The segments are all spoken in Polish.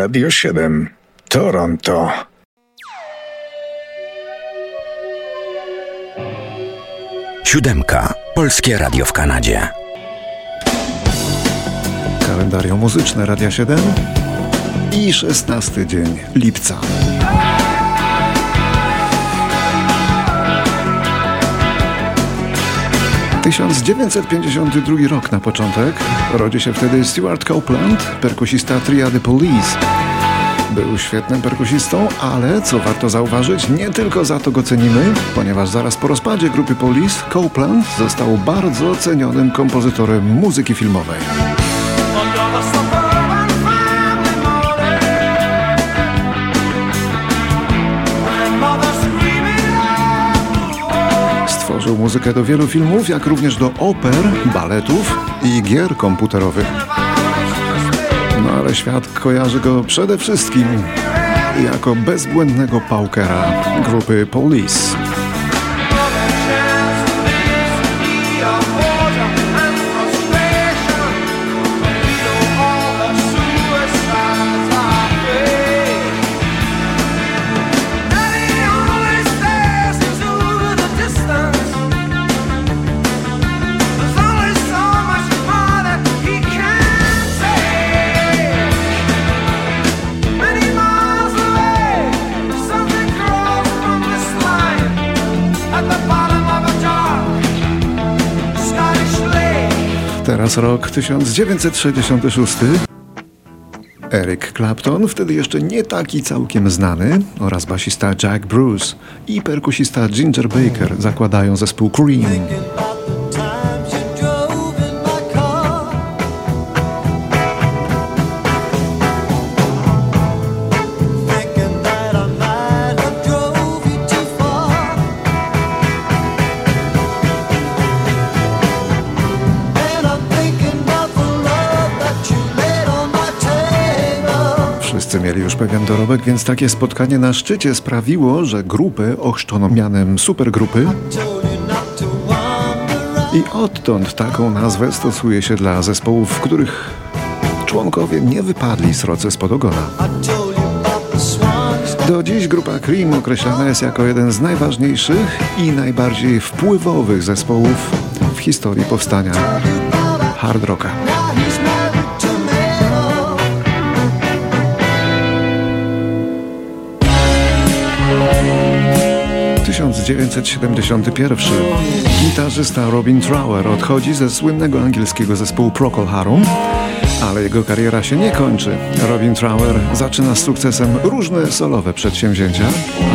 Radio 7 Toronto. Siódemka. Polskie Radio w Kanadzie. Kalendarium muzyczne Radia 7 i 16 dzień lipca. ...1952 rok na początek. Rodzi się wtedy Stuart Copeland, perkusista triady Police. Był świetnym perkusistą, ale co warto zauważyć, nie tylko za to go cenimy, ponieważ zaraz po rozpadzie grupy Police Copeland został bardzo cenionym kompozytorem muzyki filmowej. Stworzył muzykę do wielu filmów, jak również do oper, baletów i gier komputerowych. No ale świat kojarzy go przede wszystkim jako bezbłędnego paukera grupy Police. Teraz rok 1966. Eric Clapton, wtedy jeszcze nie taki całkiem znany, oraz basista Jack Bruce i perkusista Ginger Baker zakładają zespół Cream. Dorobek, więc takie spotkanie na szczycie sprawiło, że grupę ochrzczono mianem supergrupy i odtąd taką nazwę stosuje się dla zespołów, w których członkowie nie wypadli z rodze spod ogona. Do dziś grupa Cream określana jest jako jeden z najważniejszych i najbardziej wpływowych zespołów w historii powstania hard rocka. 1971. Gitarzysta Robin Trower odchodzi ze słynnego angielskiego zespołu Procol Harum, ale jego kariera się nie kończy. Robin Trower zaczyna z sukcesem różne solowe przedsięwzięcia,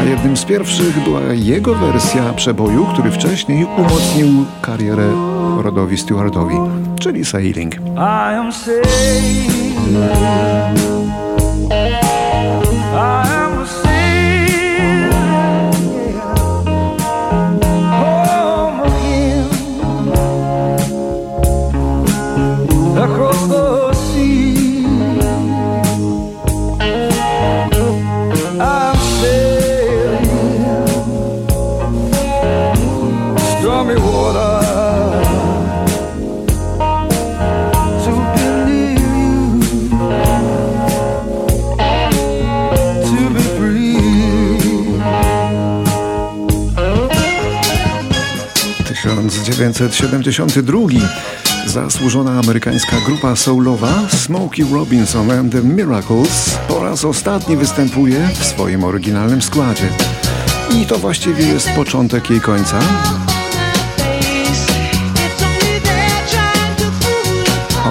a jednym z pierwszych była jego wersja przeboju, który wcześniej umocnił karierę Rodowi Stewartowi, czyli Sailing. 1972 zasłużona amerykańska grupa soulowa Smokey Robinson and the Miracles po raz ostatni występuje w swoim oryginalnym składzie. I to właściwie jest początek jej końca.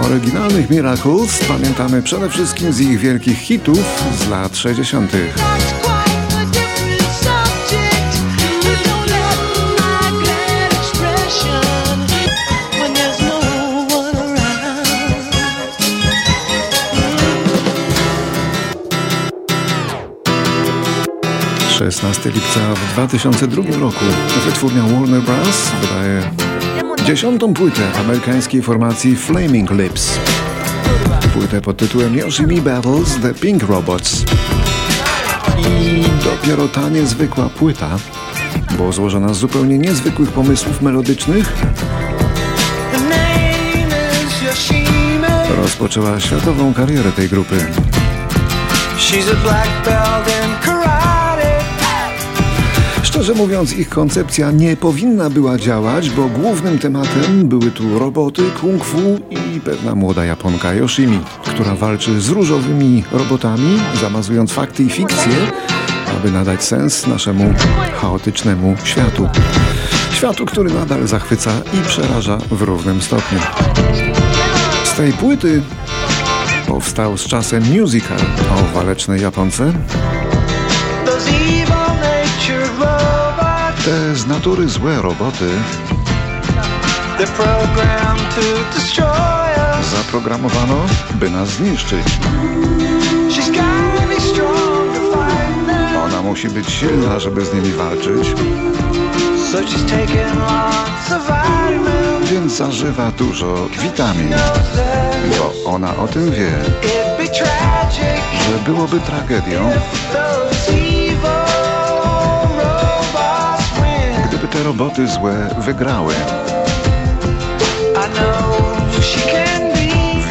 Oryginalnych Miracles pamiętamy przede wszystkim z ich wielkich hitów z lat 60. Szesnasty lipca w 2002 roku wytwórnia Warner Bros. wydaje dziesiątą płytę amerykańskiej formacji Flaming Lips. Płytę pod tytułem Yoshimi Battles The Pink Robots. I dopiero ta niezwykła płyta, bo złożona z zupełnie niezwykłych pomysłów melodycznych, rozpoczęła światową karierę tej grupy. She's a black belt in. Szczerze mówiąc, ich koncepcja nie powinna była działać, bo głównym tematem były tu roboty, kung fu i pewna młoda Japonka Yoshimi, która walczy z różowymi robotami, zamazując fakty i fikcje, aby nadać sens naszemu chaotycznemu światu. Światu, który nadal zachwyca i przeraża w równym stopniu. Z tej płyty powstał z czasem musical o walecznej Japonce. Natury złe roboty zaprogramowano, by nas zniszczyć. Ona musi być silna, żeby z nimi walczyć. Więc zażywa dużo witamin, bo ona o tym wie, że byłoby tragedią, roboty złe wygrały.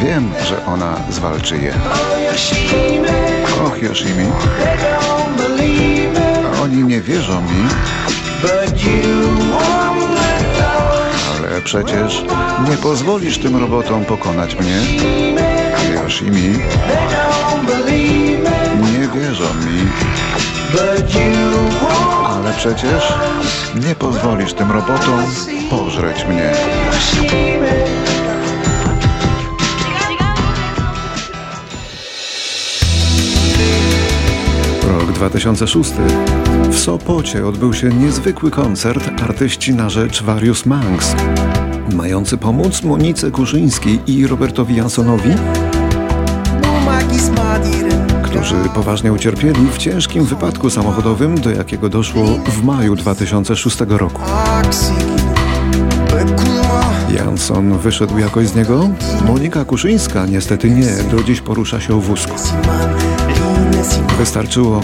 Wiem, że ona zwalczy je. Och, Yoshimi. Oni nie wierzą mi. Ale przecież nie pozwolisz tym robotom pokonać mnie. Yoshimi. Nie wierzą mi. Ale przecież nie pozwolisz tym robotom pożreć mnie. Rok 2006. W Sopocie odbył się niezwykły koncert artyści na rzecz Various Manx, mający pomóc Monice Kuszyńskiej i Robertowi Jansonowi, którzy poważnie ucierpieli w ciężkim wypadku samochodowym, do jakiego doszło w maju 2006 roku. Janson wyszedł jakoś z niego, Monika Kuszyńska niestety nie, do dziś porusza się o wózku. Wystarczyło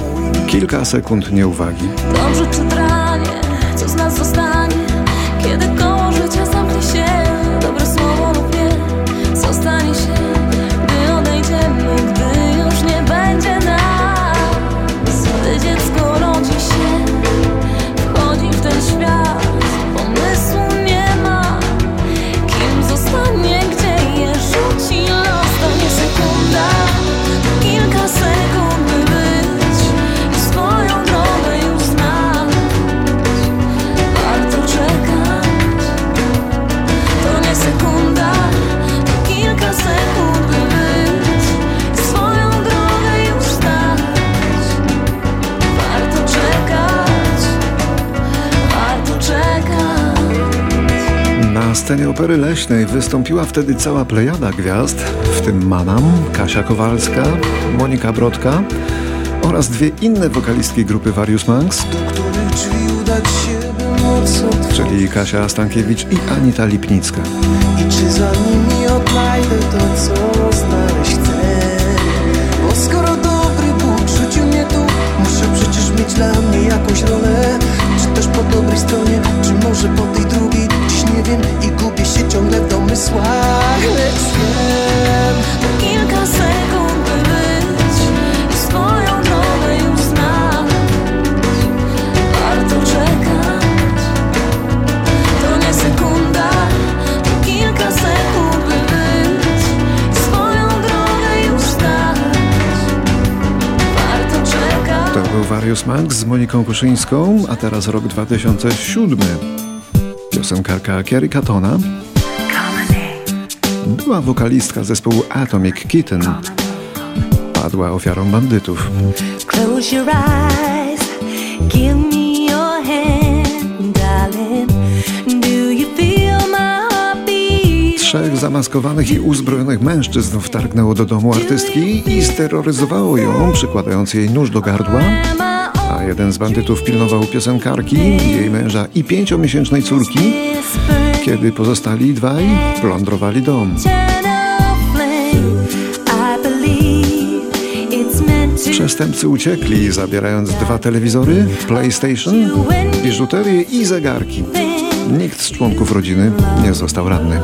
kilka sekund nieuwagi. Scenie opery leśnej wystąpiła wtedy cała plejada gwiazd, w tym Manam, Kasia Kowalska, Monika Brodka oraz dwie inne wokalistki grupy Various Manx, czyli Kasia Stankiewicz i Anita Lipnicka. I Warius Max z Moniką Kuszyńską, a teraz rok 2007 piosenkarka Kerry Katona, była wokalistka zespołu Atomic Kitten. Padła ofiarą bandytów. Close your eyes, give me your hand, darling. Zamaskowanych i uzbrojonych mężczyzn wtargnęło do domu artystki i steroryzowało ją, przykładając jej nóż do gardła a jeden z bandytów pilnował piosenkarki, jej męża i pięciomiesięcznej córki, kiedy pozostali dwaj plądrowali dom. Przestępcy uciekli, zabierając dwa telewizory, PlayStation, biżuterię i zegarki. Nikt z członków rodziny nie został ranny.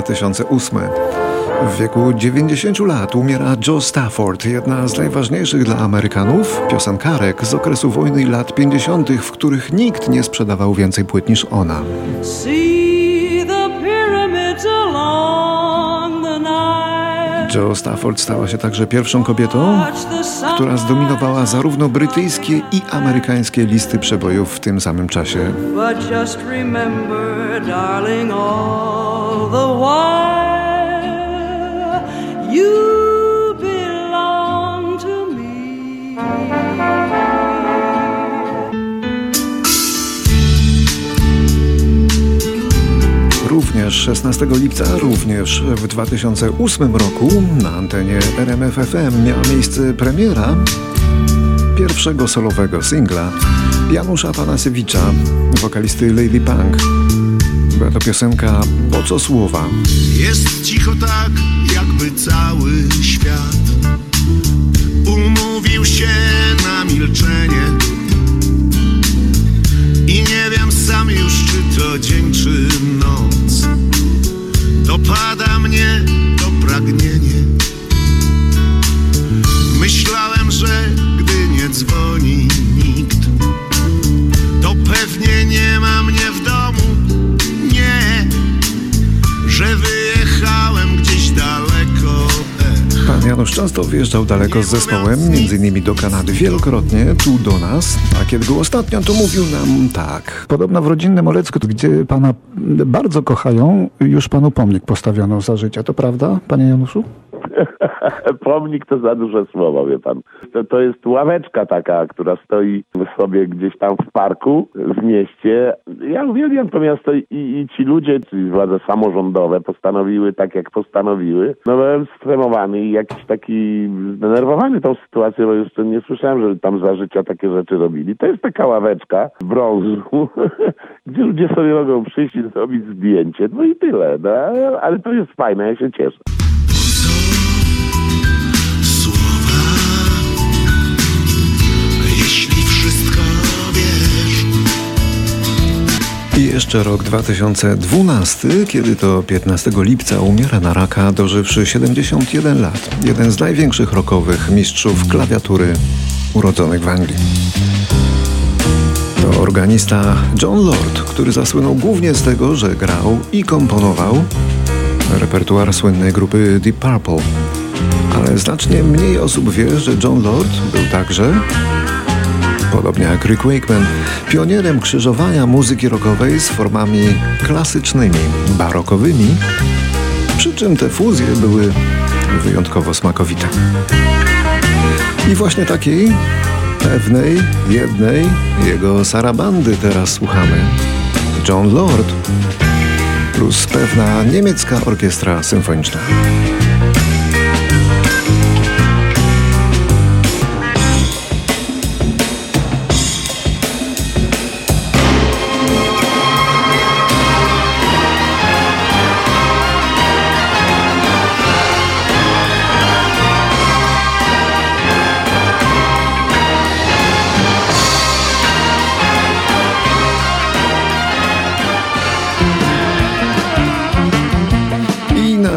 2008. W wieku 90 lat umiera Joe Stafford, jedna z najważniejszych dla Amerykanów piosenkarek z okresu wojny lat 50., w których nikt nie sprzedawał więcej płyt niż ona. Joe Stafford stała się także pierwszą kobietą, która zdominowała zarówno brytyjskie i amerykańskie listy przebojów w tym samym czasie. Również 16 lipca, również w 2008 roku na antenie RMFFM miała miejsce premiera pierwszego solowego singla Janusza Panasewicza, wokalisty Lady Punk. Była to piosenka Po co słowa? Jest cicho tak, jakby cały świat umówił się na milczenie. I nie wiem sam już, czy to dzień, czy noc. Dopada mnie to pragnienie. Janusz często wyjeżdżał daleko z zespołem, innymi do Kanady wielokrotnie, tu do nas, a kiedy był ostatnio, to mówił nam tak. Podobno w rodzinnym Olecku, gdzie pana bardzo kochają, już panu pomnik postawiono za życia. To prawda, panie Januszu? Pomnik to za duże słowo, wie pan. To, to jest ławeczka taka, która stoi sobie gdzieś tam w parku, w mieście. Ja uwielbiam to miasto i, i ci ludzie, czyli władze samorządowe postanowiły tak, jak postanowiły. No byłem stremowany i jakiś taki zdenerwowany tą sytuacją, bo jeszcze nie słyszałem, że tam za życia takie rzeczy robili. To jest taka ławeczka z brązu, gdzie ludzie sobie mogą przyjść i zrobić zdjęcie. No i tyle. No, ale to jest fajne, ja się cieszę. I jeszcze rok 2012, kiedy to 15 lipca umiera na raka, dożywszy 71 lat. Jeden z największych rockowych mistrzów klawiatury urodzonych w Anglii. To organista John Lord, który zasłynął głównie z tego, że grał i komponował repertuar słynnej grupy Deep Purple. Ale znacznie mniej osób wie, że John Lord był także Podobnie jak Rick Wakeman, pionierem krzyżowania muzyki rockowej z formami klasycznymi, barokowymi, przy czym te fuzje były wyjątkowo smakowite. I właśnie takiej pewnej, jednej jego sarabandy teraz słuchamy. John Lord plus pewna niemiecka orkiestra symfoniczna.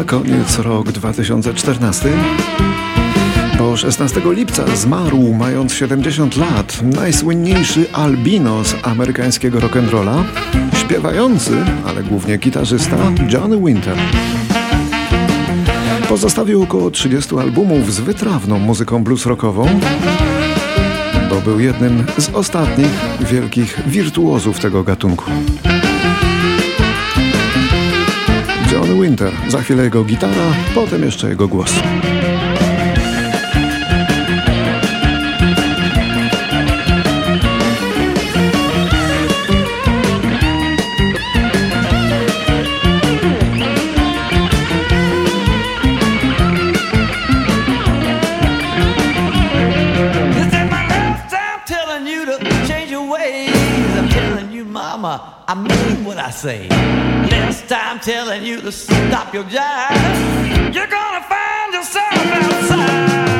Koniec rok 2014. Bo 16 lipca zmarł, mając 70 lat, najsłynniejszy albinos amerykańskiego rock'n'rolla, śpiewający, ale głównie gitarzysta Johnny Winter. Pozostawił około 30 albumów z wytrawną muzyką blues rockową, bo był jednym z ostatnich wielkich wirtuozów tego gatunku. Winter, za chwilę jego gitara, potem jeszcze jego głos. I mean what I say. Time telling you to stop your jive. You're gonna find yourself outside.